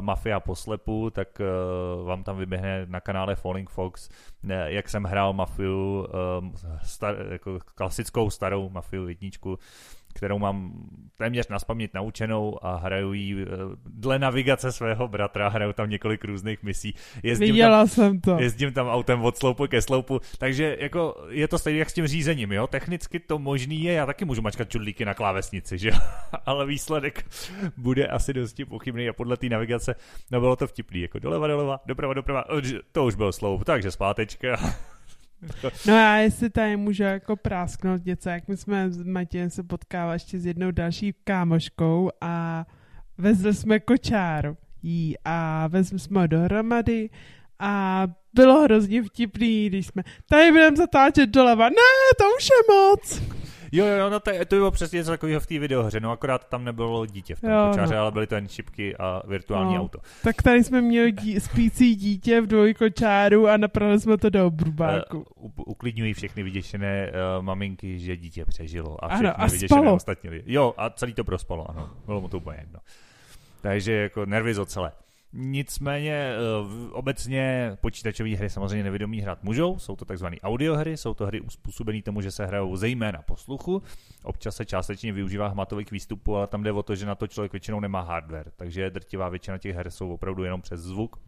Mafia poslepu, tak uh, vám tam vyběhne na kanále Falling Fox, ne, jak jsem hrál Mafiu, um, star, jako klasickou starou Mafiu jedničku, kterou mám téměř na spaměť naučenou a hraju ji eh, dle navigace svého bratra, hraju tam několik různých misí. Jezdím tam,
Viděla jsem to.
jezdím tam autem od sloupu ke sloupu, takže jako je to stejné jak s tím řízením, jo? Technicky to možný je, já taky můžu mačkat čudlíky na klávesnici, že? Ale výsledek bude asi dosti pochybný a podle té navigace, no bylo to vtipný, jako doleva, doleva, doprava, doprava, to už byl sloup, takže zpátečka.
No já jestli tady můžu jako prásknout něco, jak my jsme s Matějem se potkávali ještě s jednou další kámoškou a vezli jsme kočár jí a vezli jsme ho dohromady a bylo hrozně vtipný, když jsme tady budeme zatáčet doleva. Ne, to už je moc.
Jo, jo, no to, to bylo přesně něco takového v té videohře, no akorát tam nebylo dítě v tom
Jo,
kočáře,
no.
ale byly to jen šipky a virtuální
No.
auto.
Tak tady jsme měli dí, spící dítě v dvojkočáru a napravili jsme to do obrubáku.
Uh, uklidňují všechny vyděšené uh, maminky, že dítě přežilo a
Ano,
všechny
a
vyděšené
spalo.
ostatní. Jo, a celý to prospalo, ano. Bylo mu to úplně jedno. Takže jako nervy celé. Nicméně eh, obecně počítačové hry samozřejmě nevědomí hrát můžou, jsou to takzvané audiohry, jsou to hry uspůsobené tomu, že se hrajou zejména posluchu, občas se částečně využívá hmatových výstupů, ale tam jde o to, že na to člověk většinou nemá hardware, takže drtivá většina těch her jsou opravdu jenom přes zvuk.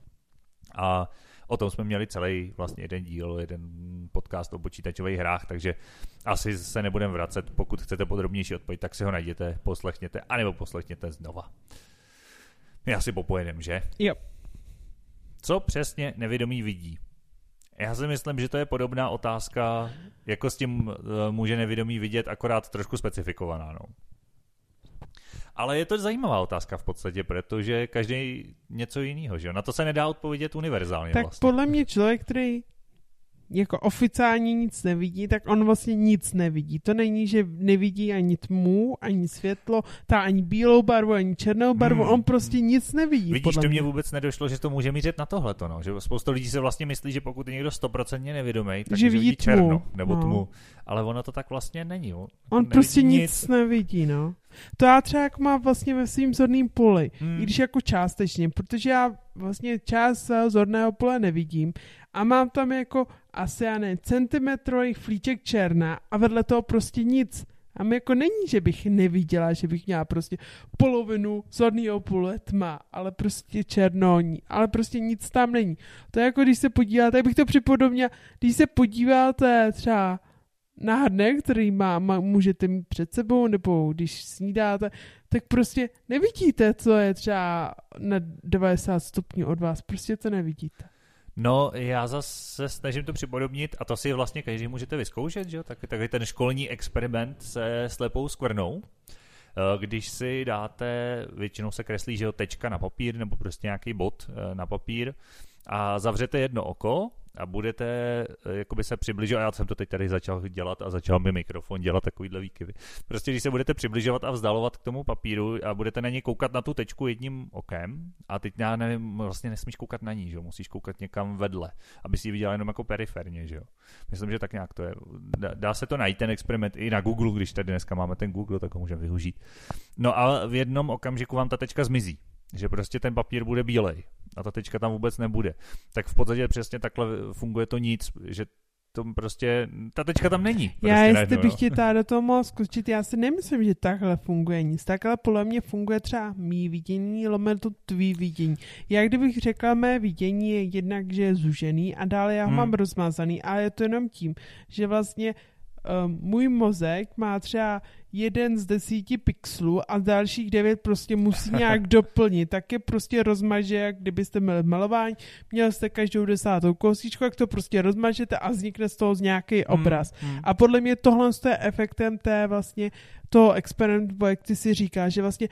A o tom jsme měli celý vlastně jeden díl, jeden podcast o počítačových hrách, takže asi se nebudeme vracet, pokud chcete podrobnější odpověď, tak si ho najděte, poslechněte, anebo poslechněte znova. My asi popojedem, že?
Jo.
Co přesně nevědomí vidí? Já si myslím, že to je podobná otázka, jako s tím uh, může nevědomí vidět, akorát trošku specifikovaná. No. Ale je to zajímavá otázka v podstatě, protože každý něco jiného, že jo? Na to se nedá odpovědět univerzálně
Tak
vlastně.
podle mě člověk, který jako oficiálně nic nevidí, tak on vlastně nic nevidí. To není, že nevidí ani tmu, ani světlo, ta ani bílou barvu, ani černou barvu,
Hmm.
on prostě nic nevidí.
Vidíš, to
mě.
vůbec nedošlo, že to může mířit na tohleto, no. Že spousta lidí se vlastně myslí, že pokud je někdo stoprocentně nevědomý, tak
Že vidí
vidí
tmu,
černo nebo
no.
tmu. Ale ono to tak vlastně není. Jo.
On prostě nic nevidí, no. To já třeba jako mám vlastně ve svým zorným poli,
Hmm.
i když jako částečně, protože já vlastně část svého zorného pole nevidím a mám tam jako asi, já nevím, centimetrový flíček černá a vedle toho prostě nic. A mi jako není, že bych neviděla, že bych měla prostě polovinu zorného pole tma, ale prostě černo, ale prostě nic tam není. To je jako když se podíváte, jak bych to připodobnila, když se podíváte třeba na hrnek, který má, má, můžete mít před sebou, nebo když snídáte, tak prostě nevidíte, co je třeba na 90 stupňů od vás. Prostě to nevidíte.
No, já zase snažím to připodobnit a to si vlastně každý můžete vyzkoušet, že jo? Tak, takový ten školní experiment se slepou skvrnou. Eh, Když si dáte, většinou se kreslí, že jo, tečka na papír nebo prostě nějaký bod eh, na papír a zavřete jedno oko a budete eh, jakoby se přibližovat, já jsem to teď tady začal dělat a začal mi mikrofon dělat takovýhle výkyvy. Prostě když se budete přibližovat a vzdalovat k tomu papíru a budete na ně koukat na tu tečku jedním okem a teď já nevím, vlastně nesmíš koukat na ní, že jo? musíš koukat někam vedle, aby si ji viděla jenom jako periferně, že jo. Myslím, že tak nějak to je. Dá se to najít ten experiment i na Google, když tady dneska máme ten Google, tak ho můžeme využít. No a v jednom okamžiku vám ta tečka zmizí, že prostě ten papír bude bílej a ta tečka tam vůbec nebude. Tak v podstatě přesně takhle funguje to nic, že to prostě, ta tečka tam není. Prostě
já jestli
najednou,
bych ti tady do toho mohl skočit, já si nemyslím, že takhle funguje nic. Takhle podle mě funguje třeba mý vidění, lomeno to tvý vidění. Já kdybych řekla, mé vidění je jednak, že je zužený a dále já ho
Hmm.
mám rozmazaný a je to jenom tím, že vlastně můj mozek má třeba jeden z desíti pixelů a dalších devět prostě musí nějak doplnit. Tak je prostě rozmaže, jak kdybyste měli malování, měl jste každou desátou kostičku, jak to prostě rozmažete a vznikne z toho nějaký hmm, obraz. Hmm, hmm. A podle mě tohle je efektem té vlastně toho experimentu, jak ty si říká, že vlastně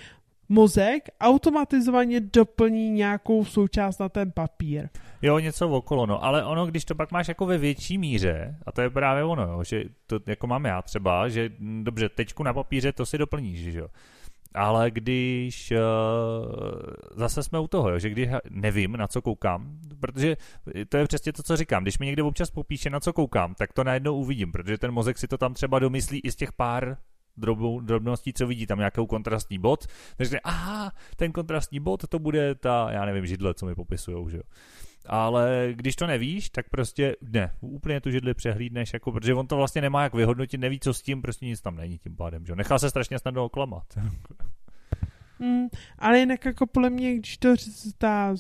mozek automatizovaně doplní nějakou součást na ten papír.
Jo, něco okolo, no, ale ono, když to pak máš jako ve větší míře, a to je právě ono, jo, že to jako mám já třeba, že hm, dobře, tečku na papíře to si doplníš, že jo. Ale když uh, zase jsme u toho, že když nevím, na co koukám, protože to je přesně to, co říkám, když mi někde občas popíše, na co koukám, tak to najednou uvidím, protože ten mozek si to tam třeba domyslí i z těch pár drobnou, drobností, co vidí, tam nějakou kontrastní bod, takže aha, ten kontrastní bod, to bude ta, já nevím, židle, co mi popisujou, že jo. Ale když to nevíš, tak prostě ne, úplně tu židli přehlídneš, jako, protože on to vlastně nemá jak vyhodnotit, neví, co s tím, prostě nic tam není tím pádem, že jo. Nechá se strašně snadno oklamat.
Mm, ale jinak jako podle mě, když to ta,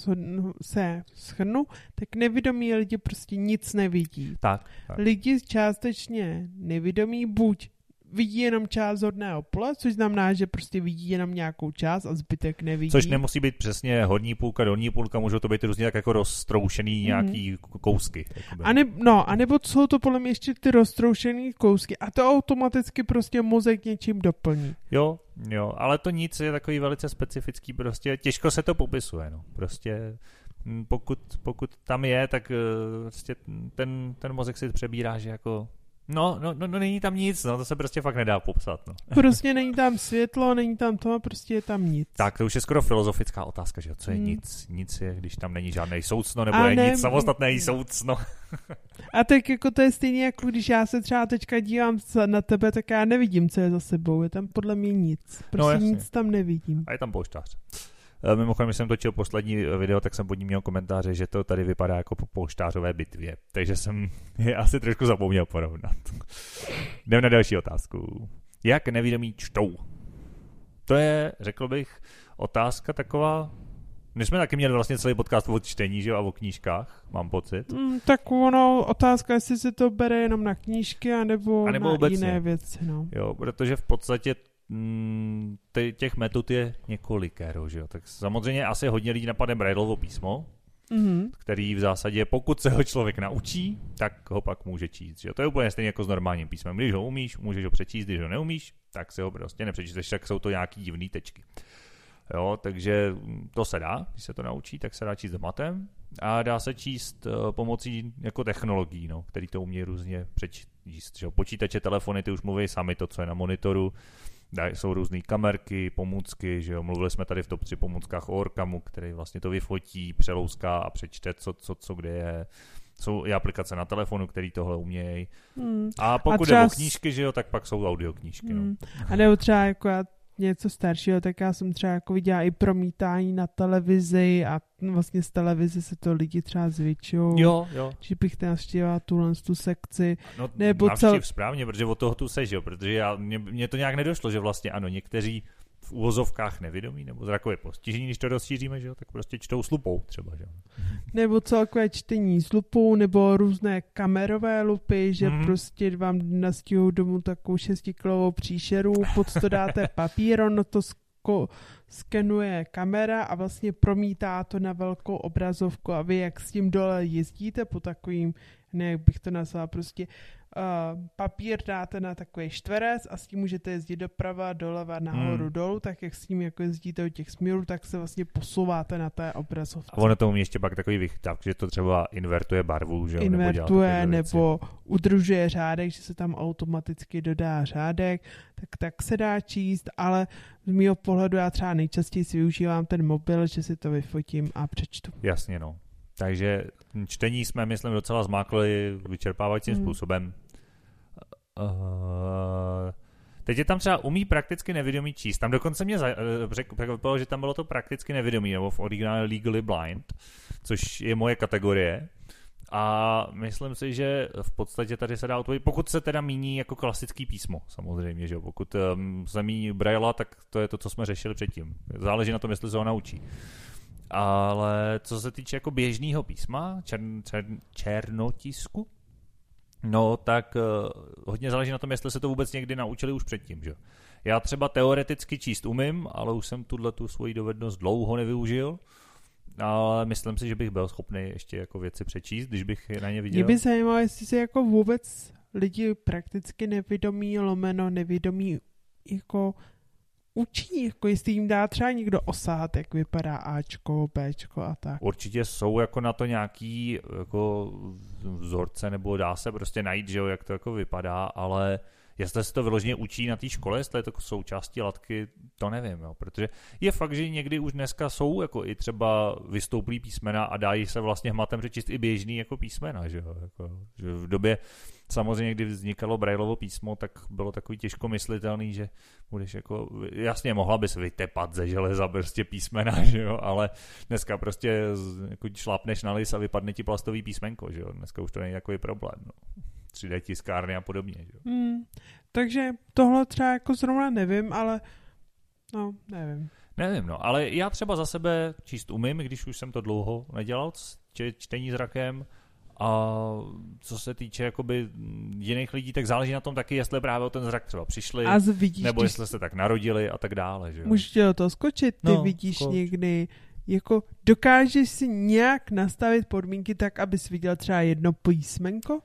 se schrnu, tak nevědomí lidi prostě nic nevidí.
Tak, tak.
Lidi částečně nevědomí buď vidí jenom část horného pole, což znamená, že prostě vidí jenom nějakou část a zbytek nevidí.
Což nemusí být přesně horní půlka, dolní půlka, můžou to být různě tak jako roztroušený mm-hmm. nějaký kousky.
A ne, no, a nebo jsou to podle mě ještě ty roztroušený kousky a to automaticky prostě mozek něčím doplní.
Jo, jo, ale to nic je takový velice specifický, prostě těžko se to popisuje, no, prostě hm, pokud, pokud tam je, tak eh, prostě ten, ten mozek si přebírá, že jako No, no, no, no, není tam nic, no, to se prostě fakt nedá popsat. No.
Prostě není tam světlo, není tam to, prostě je tam nic.
Tak, to už je skoro filozofická otázka, že co je hmm. nic? Nic je, když tam není žádný soucno, nebo A je ne... nic samostatné soucno.
A tak jako to je stejně, jako když já se třeba teďka dívám na tebe, tak já nevidím, co je za sebou. Je tam podle mě nic. Prostě no, nic tam nevidím.
A je tam poštář. Eh, mimochodem, když jsem točil poslední video, tak jsem pod ním měl komentáře, že to tady vypadá jako po polštářové bitvě. Takže jsem je asi trošku zapomněl porovnat. Jdeme na další otázku. Jak nevědomí čtou? To je, řekl bych, otázka taková my jsme taky měli vlastně celý podcast o čtení, že a o knížkách, mám pocit.
Mm, tak ono, otázka, jestli se to bere jenom na knížky, anebo, a nebo na obecně. jiné věci. No.
Jo, protože v podstatě mm, těch metod je několikero, že jo? Tak samozřejmě asi hodně lidí napadne Brailleovo písmo, mm-hmm. který v zásadě, pokud se ho člověk naučí, tak ho pak může číst. Že? To je úplně stejně jako s normálním písmem. Když ho umíš, můžeš ho přečíst, když ho neumíš, tak se ho prostě nepřečísteš, tak jsou to nějaký divný tečky. Jo, takže to se dá, když se to naučí, tak se dá číst matem a dá se číst uh, pomocí jako technologií, no, který to umí různě přečíst. Že? Počítače, telefony, ty už mluví sami to, co je na monitoru, jsou různé kamerky, pomůcky, že jo, mluvili jsme tady v top 3 pomůckách o Orkamu, který vlastně to vyfotí, přelouská a přečte, co, co, co kde je. Jsou i aplikace na telefonu, který tohle umějí. Hmm. A pokud a třeba... jde o knížky, že jo, tak pak jsou audioknížky. No. Hmm.
No. A nebo třeba jako já něco staršího, tak já jsem třeba jako viděla i promítání na televizi a vlastně z televize se to lidi třeba zvětšují.
Jo, jo.
Že bych navštívila tuhle tu sekci.
No, nebo cel... správně, protože od toho tu seš, jo, protože já, mě, mě, to nějak nedošlo, že vlastně ano, někteří v úvozovkách nevědomí nebo zrakové postižení, když to rozšíříme, že jo, tak prostě čtou s lupou třeba, že jo.
Nebo celkové čtení s lupou, nebo různé kamerové lupy, že mm. prostě vám nastihou domů takovou šestikilovou příšeru, pod to dáte papír, ono to sko- skenuje kamera a vlastně promítá to na velkou obrazovku a vy jak s tím dole jezdíte po takovým, ne, jak bych to nazvala, prostě uh, papír dáte na takový čtverec a s tím můžete jezdit doprava, doleva, nahoru, hmm. dolů, tak jak s tím jako jezdíte od těch směrů, tak se vlastně posouváte na té obrazovce.
A ono to umí ještě pak takový vychytav, že to třeba invertuje barvu, že
Invertuje nebo, nebo udržuje řádek, že se tam automaticky dodá řádek, tak tak se dá číst, ale z mého pohledu já třeba nejčastěji si využívám ten mobil, že si to vyfotím a přečtu.
Jasně, no. Takže čtení jsme, myslím, docela zmákli vyčerpávajícím hmm. způsobem. Uh, teď je tam třeba umí prakticky nevědomý číst. Tam dokonce mě eh, řekl, že tam bylo to prakticky nevědomý, nebo v originále legally blind, což je moje kategorie. A myslím si, že v podstatě tady se dá odpovědět, pokud se teda míní jako klasický písmo, samozřejmě, že pokud um, se míní Braille, tak to je to, co jsme řešili předtím. Záleží na tom, jestli se ho naučí. Ale co se týče jako běžného písma, čern, čern, černotisku, No, tak uh, hodně záleží na tom, jestli se to vůbec někdy naučili už předtím, že? Já třeba teoreticky číst umím, ale už jsem tuhle tu svoji dovednost dlouho nevyužil, ale myslím si, že bych byl schopný ještě jako věci přečíst, když bych na ně viděl.
Mě by zajímalo, jestli se jako vůbec lidi prakticky nevědomí, lomeno nevědomí jako učí, jako jestli jim dá třeba někdo osát, jak vypadá Ačko, Bčko a tak.
Určitě jsou jako na to nějaký jako vzorce, nebo dá se prostě najít, že jo, jak to jako vypadá, ale jestli se to vyloženě učí na té škole, jestli je to součástí latky, to nevím, jo, protože je fakt, že někdy už dneska jsou jako i třeba vystouplý písmena a dají se vlastně hmatem přečíst i běžný jako písmena, že jo, jako, že v době samozřejmě, kdy vznikalo Braillovo písmo, tak bylo takový těžko myslitelný, že budeš jako, jasně mohla bys vytepat ze železa prostě písmena, že jo, ale dneska prostě jako šlápneš na lis a vypadne ti plastový písmenko, že jo, dneska už to není takový problém, no. 3D tiskárny a podobně, že jo.
Hmm, takže tohle třeba jako zrovna nevím, ale no, nevím.
Nevím, no, ale já třeba za sebe číst umím, když už jsem to dlouho nedělal, čtení zrakem, a co se týče jakoby jiných lidí, tak záleží na tom taky, jestli právě o ten zrak třeba přišli,
a vidíš,
nebo jestli se tak narodili a tak dále. Že?
Můžeš do toho skočit, ty no, vidíš skoč. někdy, jako dokážeš si nějak nastavit podmínky tak, abys viděl třeba jedno písmenko?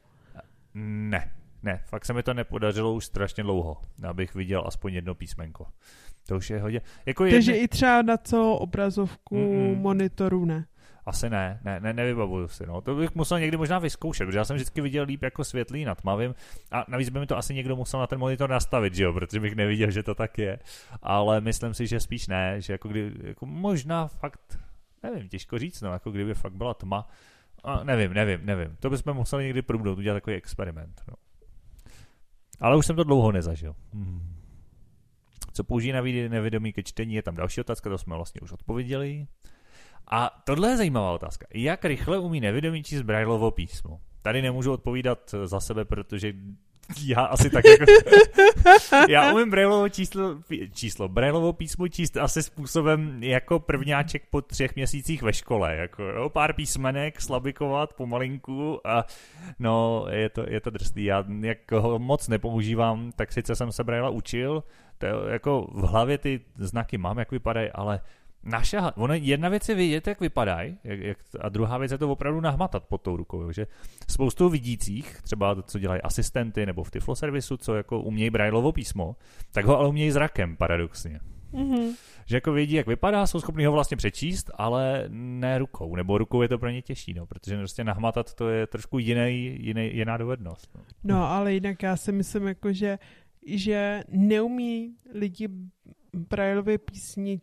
Ne, ne, fakt se mi to nepodařilo už strašně dlouho, abych viděl aspoň jedno písmenko. To už je hodně. Jako
Takže jedny... i třeba na celou obrazovku Mm-mm. monitoru ne.
Asi ne, ne, ne nevybavuju si. No. To bych musel někdy možná vyzkoušet, protože já jsem vždycky viděl líp jako světlý nad tmavým a navíc by mi to asi někdo musel na ten monitor nastavit, že jo, protože bych neviděl, že to tak je. Ale myslím si, že spíš ne, že jako, kdy, jako možná fakt, nevím, těžko říct, no, jako kdyby fakt byla tma. A nevím, nevím, nevím. To bychom museli někdy průbnout, udělat takový experiment. No. Ale už jsem to dlouho nezažil. Hmm. Co použijí na nevědomí ke čtení, je tam další otázka, to jsme vlastně už odpověděli. A tohle je zajímavá otázka. Jak rychle umí nevědomí číst Braillovo písmo? Tady nemůžu odpovídat za sebe, protože já asi tak jako... já umím Braillovo číslo, číslo, Braillovo písmo číst asi způsobem jako prvňáček po třech měsících ve škole, jako jo, pár písmenek, slabikovat pomalinku a no, je to, je to drsný. Já jak ho moc nepoužívám, tak sice jsem se Brailla učil, to je, jako v hlavě ty znaky mám, jak vypadají, ale naše, ono, jedna věc je vidět, jak vypadají, jak, jak, a druhá věc je to opravdu nahmatat pod tou rukou. že spoustu vidících, třeba co dělají asistenty nebo v Tiflo servisu, co jako umějí Braillovo písmo, tak ho ale umějí zrakem, paradoxně. Mm-hmm. Že jako vědí, jak vypadá, jsou schopni ho vlastně přečíst, ale ne rukou, nebo rukou je to pro ně těžší, no, protože prostě nahmatat to je trošku jiný, jiný, jiná dovednost. No.
no, ale jinak já si myslím, jako, že, že neumí lidi Braillové písni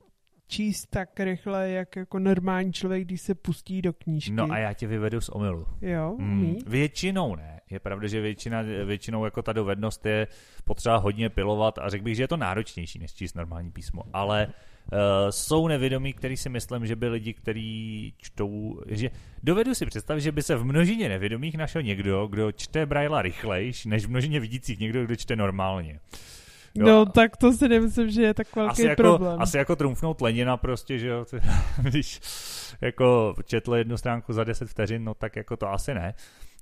číst tak rychle, jak jako normální člověk, když se pustí do knížky.
No a já tě vyvedu z omylu.
Jo, mm,
Většinou ne. Je pravda, že většina, většinou jako ta dovednost je potřeba hodně pilovat a řekl bych, že je to náročnější, než číst normální písmo. Ale uh, jsou nevědomí, který si myslím, že by lidi, kteří čtou, že dovedu si představit, že by se v množině nevědomých našel někdo, kdo čte Brailla rychlejš, než v množině vidících někdo, kdo čte normálně.
Jo, no, tak to si nemyslím, že je tak velký
asi jako,
problém.
Asi jako trumfnout Lenina prostě, že jo, když jako četl jednu stránku za 10 vteřin, no tak jako to asi ne.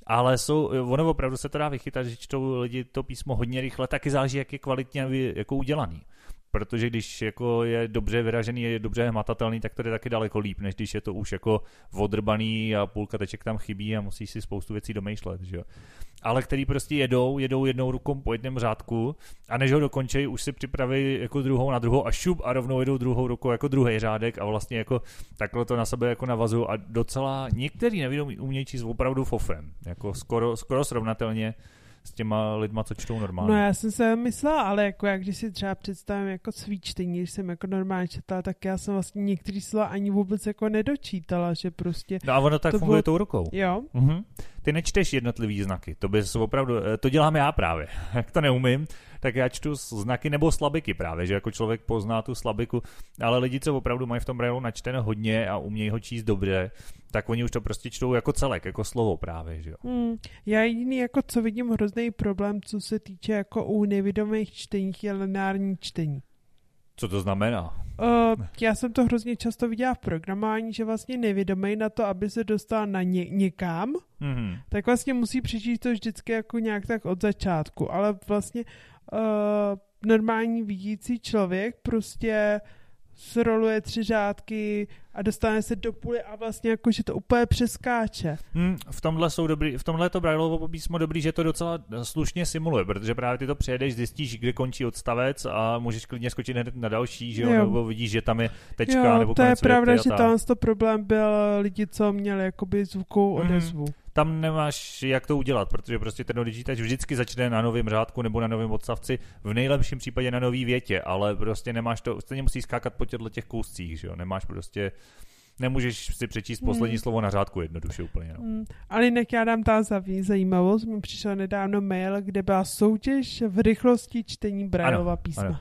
Ale jsou, ono opravdu se to dá vychytat, že čtou lidi to písmo hodně rychle, taky záleží, jak je kvalitně jako udělaný. Protože když jako je dobře vyražený, je dobře hmatatelný, tak to je taky daleko líp, než když je to už jako odrbaný a půlka teček tam chybí a musíš si spoustu věcí domýšlet, že jo. Ale který prostě jedou, jedou jednou rukou po jednom řádku a než ho dokončí, už si připraví jako druhou na druhou a šup a rovnou jedou druhou rukou jako druhý řádek a vlastně jako takhle to na sebe jako navazují a docela některý nevědomí umějí číst opravdu fofem, jako skoro, skoro srovnatelně s těma lidma, co čtou normálně.
No já jsem se myslela, ale jako jak když si třeba představím jako svý čtení, když jsem jako normálně četla, tak já jsem vlastně některý slova ani vůbec jako nedočítala, že prostě...
No a ono tak to funguje bylo... tou rukou.
Jo.
Mhm. Ty nečteš jednotlivý znaky, to bys opravdu, eh, to dělám já právě, jak to neumím, tak já čtu znaky nebo slabiky právě, že jako člověk pozná tu slabiku, ale lidi, co opravdu mají v tom brailu načteno hodně a umějí ho číst dobře, tak oni už to prostě čtou jako celek, jako slovo právě, že jo.
Hmm. Já jediný jako co vidím hrozný problém, co se týče jako u nevědomých čtení, je lineární čtení.
Co to znamená?
uh, já jsem to hrozně často viděla v programování, že vlastně nevědomý na to, aby se dostal na ně, někam,
Mm-hmm.
tak vlastně musí přečíst to vždycky jako nějak tak od začátku, ale vlastně uh, normální vidící člověk prostě zroluje tři řádky a dostane se do půly a vlastně jako, že to úplně přeskáče.
Hmm, v tomhle jsou dobrý, v tomhle to Brailleovo písmo dobrý, že to docela slušně simuluje, protože právě ty to přejedeš, zjistíš, kde končí odstavec a můžeš klidně skočit hned na další, že jo,
Jo.
nebo vidíš, že tam je tečka,
jo,
nebo
to je pravda, že tohle to problém byl lidi, co měli jakoby zvukovou
Mhm.
odezvu.
Tam nemáš jak to udělat, protože prostě ten odečítač vždycky začne na novém řádku nebo na novém odstavci, v nejlepším případě na nový větě, ale prostě nemáš to, stejně musíš skákat po těchto těch kouscích, že jo, nemáš prostě Nemůžeš si přečíst poslední
Hmm.
slovo na řádku jednoduše úplně. No.
Mm. Ale jinak já dám ta zajímavost. Mi přišel nedávno mail, kde byla soutěž v rychlosti čtení Braillova písma.
ano.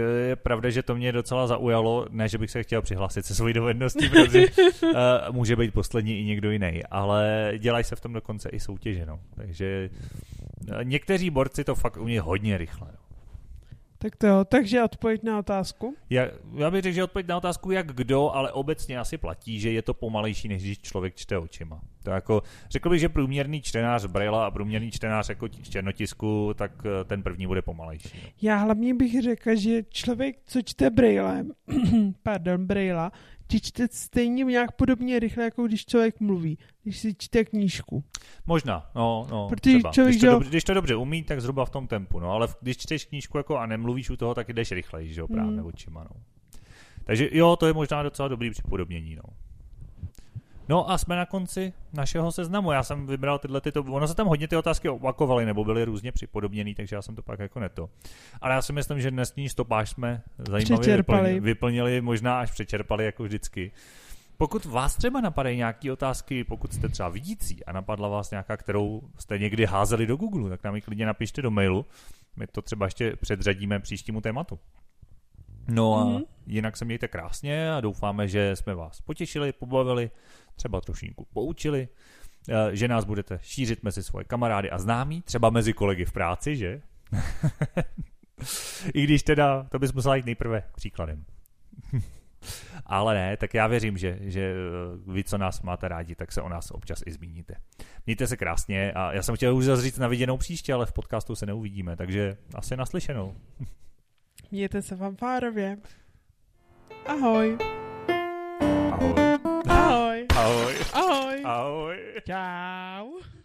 To je pravda, že to mě docela zaujalo, ne, že bych se chtěl přihlásit se svojí dovedností, protože uh, může být poslední i někdo jiný, ale dělají se v tom dokonce i soutěže, no. takže uh, někteří borci to fakt umí hodně rychle. No.
Tak to jo, takže odpověď na otázku.
Já, já bych řekl, že odpověď na otázku, jak kdo, ale obecně asi platí, že je to pomalejší, než když člověk čte očima. To jako, řekl bych, že průměrný čtenář Brailla a průměrný čtenář jako černotisku, tak eh, ten první bude pomalejší. No.
Já hlavně bych řekla, že člověk, co čte Braillem, pardon, Brailla, ti čte stejně nějak podobně rychle, jako když člověk mluví, když si čte knížku.
Možná, no, no
Protože
třeba.
člověk,
když, to dobře, když to dobře umí, tak zhruba v tom tempu, no, ale když čteš knížku jako a nemluvíš u toho, tak jdeš rychleji, že jo, právě
Mm.
očima, no. Takže jo, to je možná docela dobrý připodobnění, no. No a jsme na konci našeho seznamu. Já jsem vybral tyhle ty, to, ono se tam hodně ty otázky opakovaly, nebo byly různě připodobněný, takže já jsem to pak jako neto. Ale já si myslím, že dnesní stopáž jsme zajímavě vyplnili, vyplnili, možná až přečerpali, jako vždycky. Pokud vás třeba napadají nějaké otázky, pokud jste třeba vidící a napadla vás nějaká, kterou jste někdy házeli do Google, tak nám ji klidně napište do mailu. My to třeba ještě předřadíme příštímu tématu. No a
Mhm.
jinak se mějte krásně a doufáme, že jsme vás potěšili, pobavili, třeba trošinku poučili, eh, že nás budete šířit mezi svoje kamarády a známí, třeba mezi kolegy v práci, že? I když teda to bys musela jít nejprve příkladem. Ale ne, tak já věřím, že, že eh, vy, co nás máte rádi, tak se o nás občas i zmíníte. Mějte se krásně a já jsem chtěl už zase říct na viděnou příště, ale v podcastu se neuvidíme, takže asi naslyšenou.
Mějte se fanfárově. Ahoj.
Ahoj.
Ahoj.
Ahoj.
Ahoj.
Ahoj.
Čau.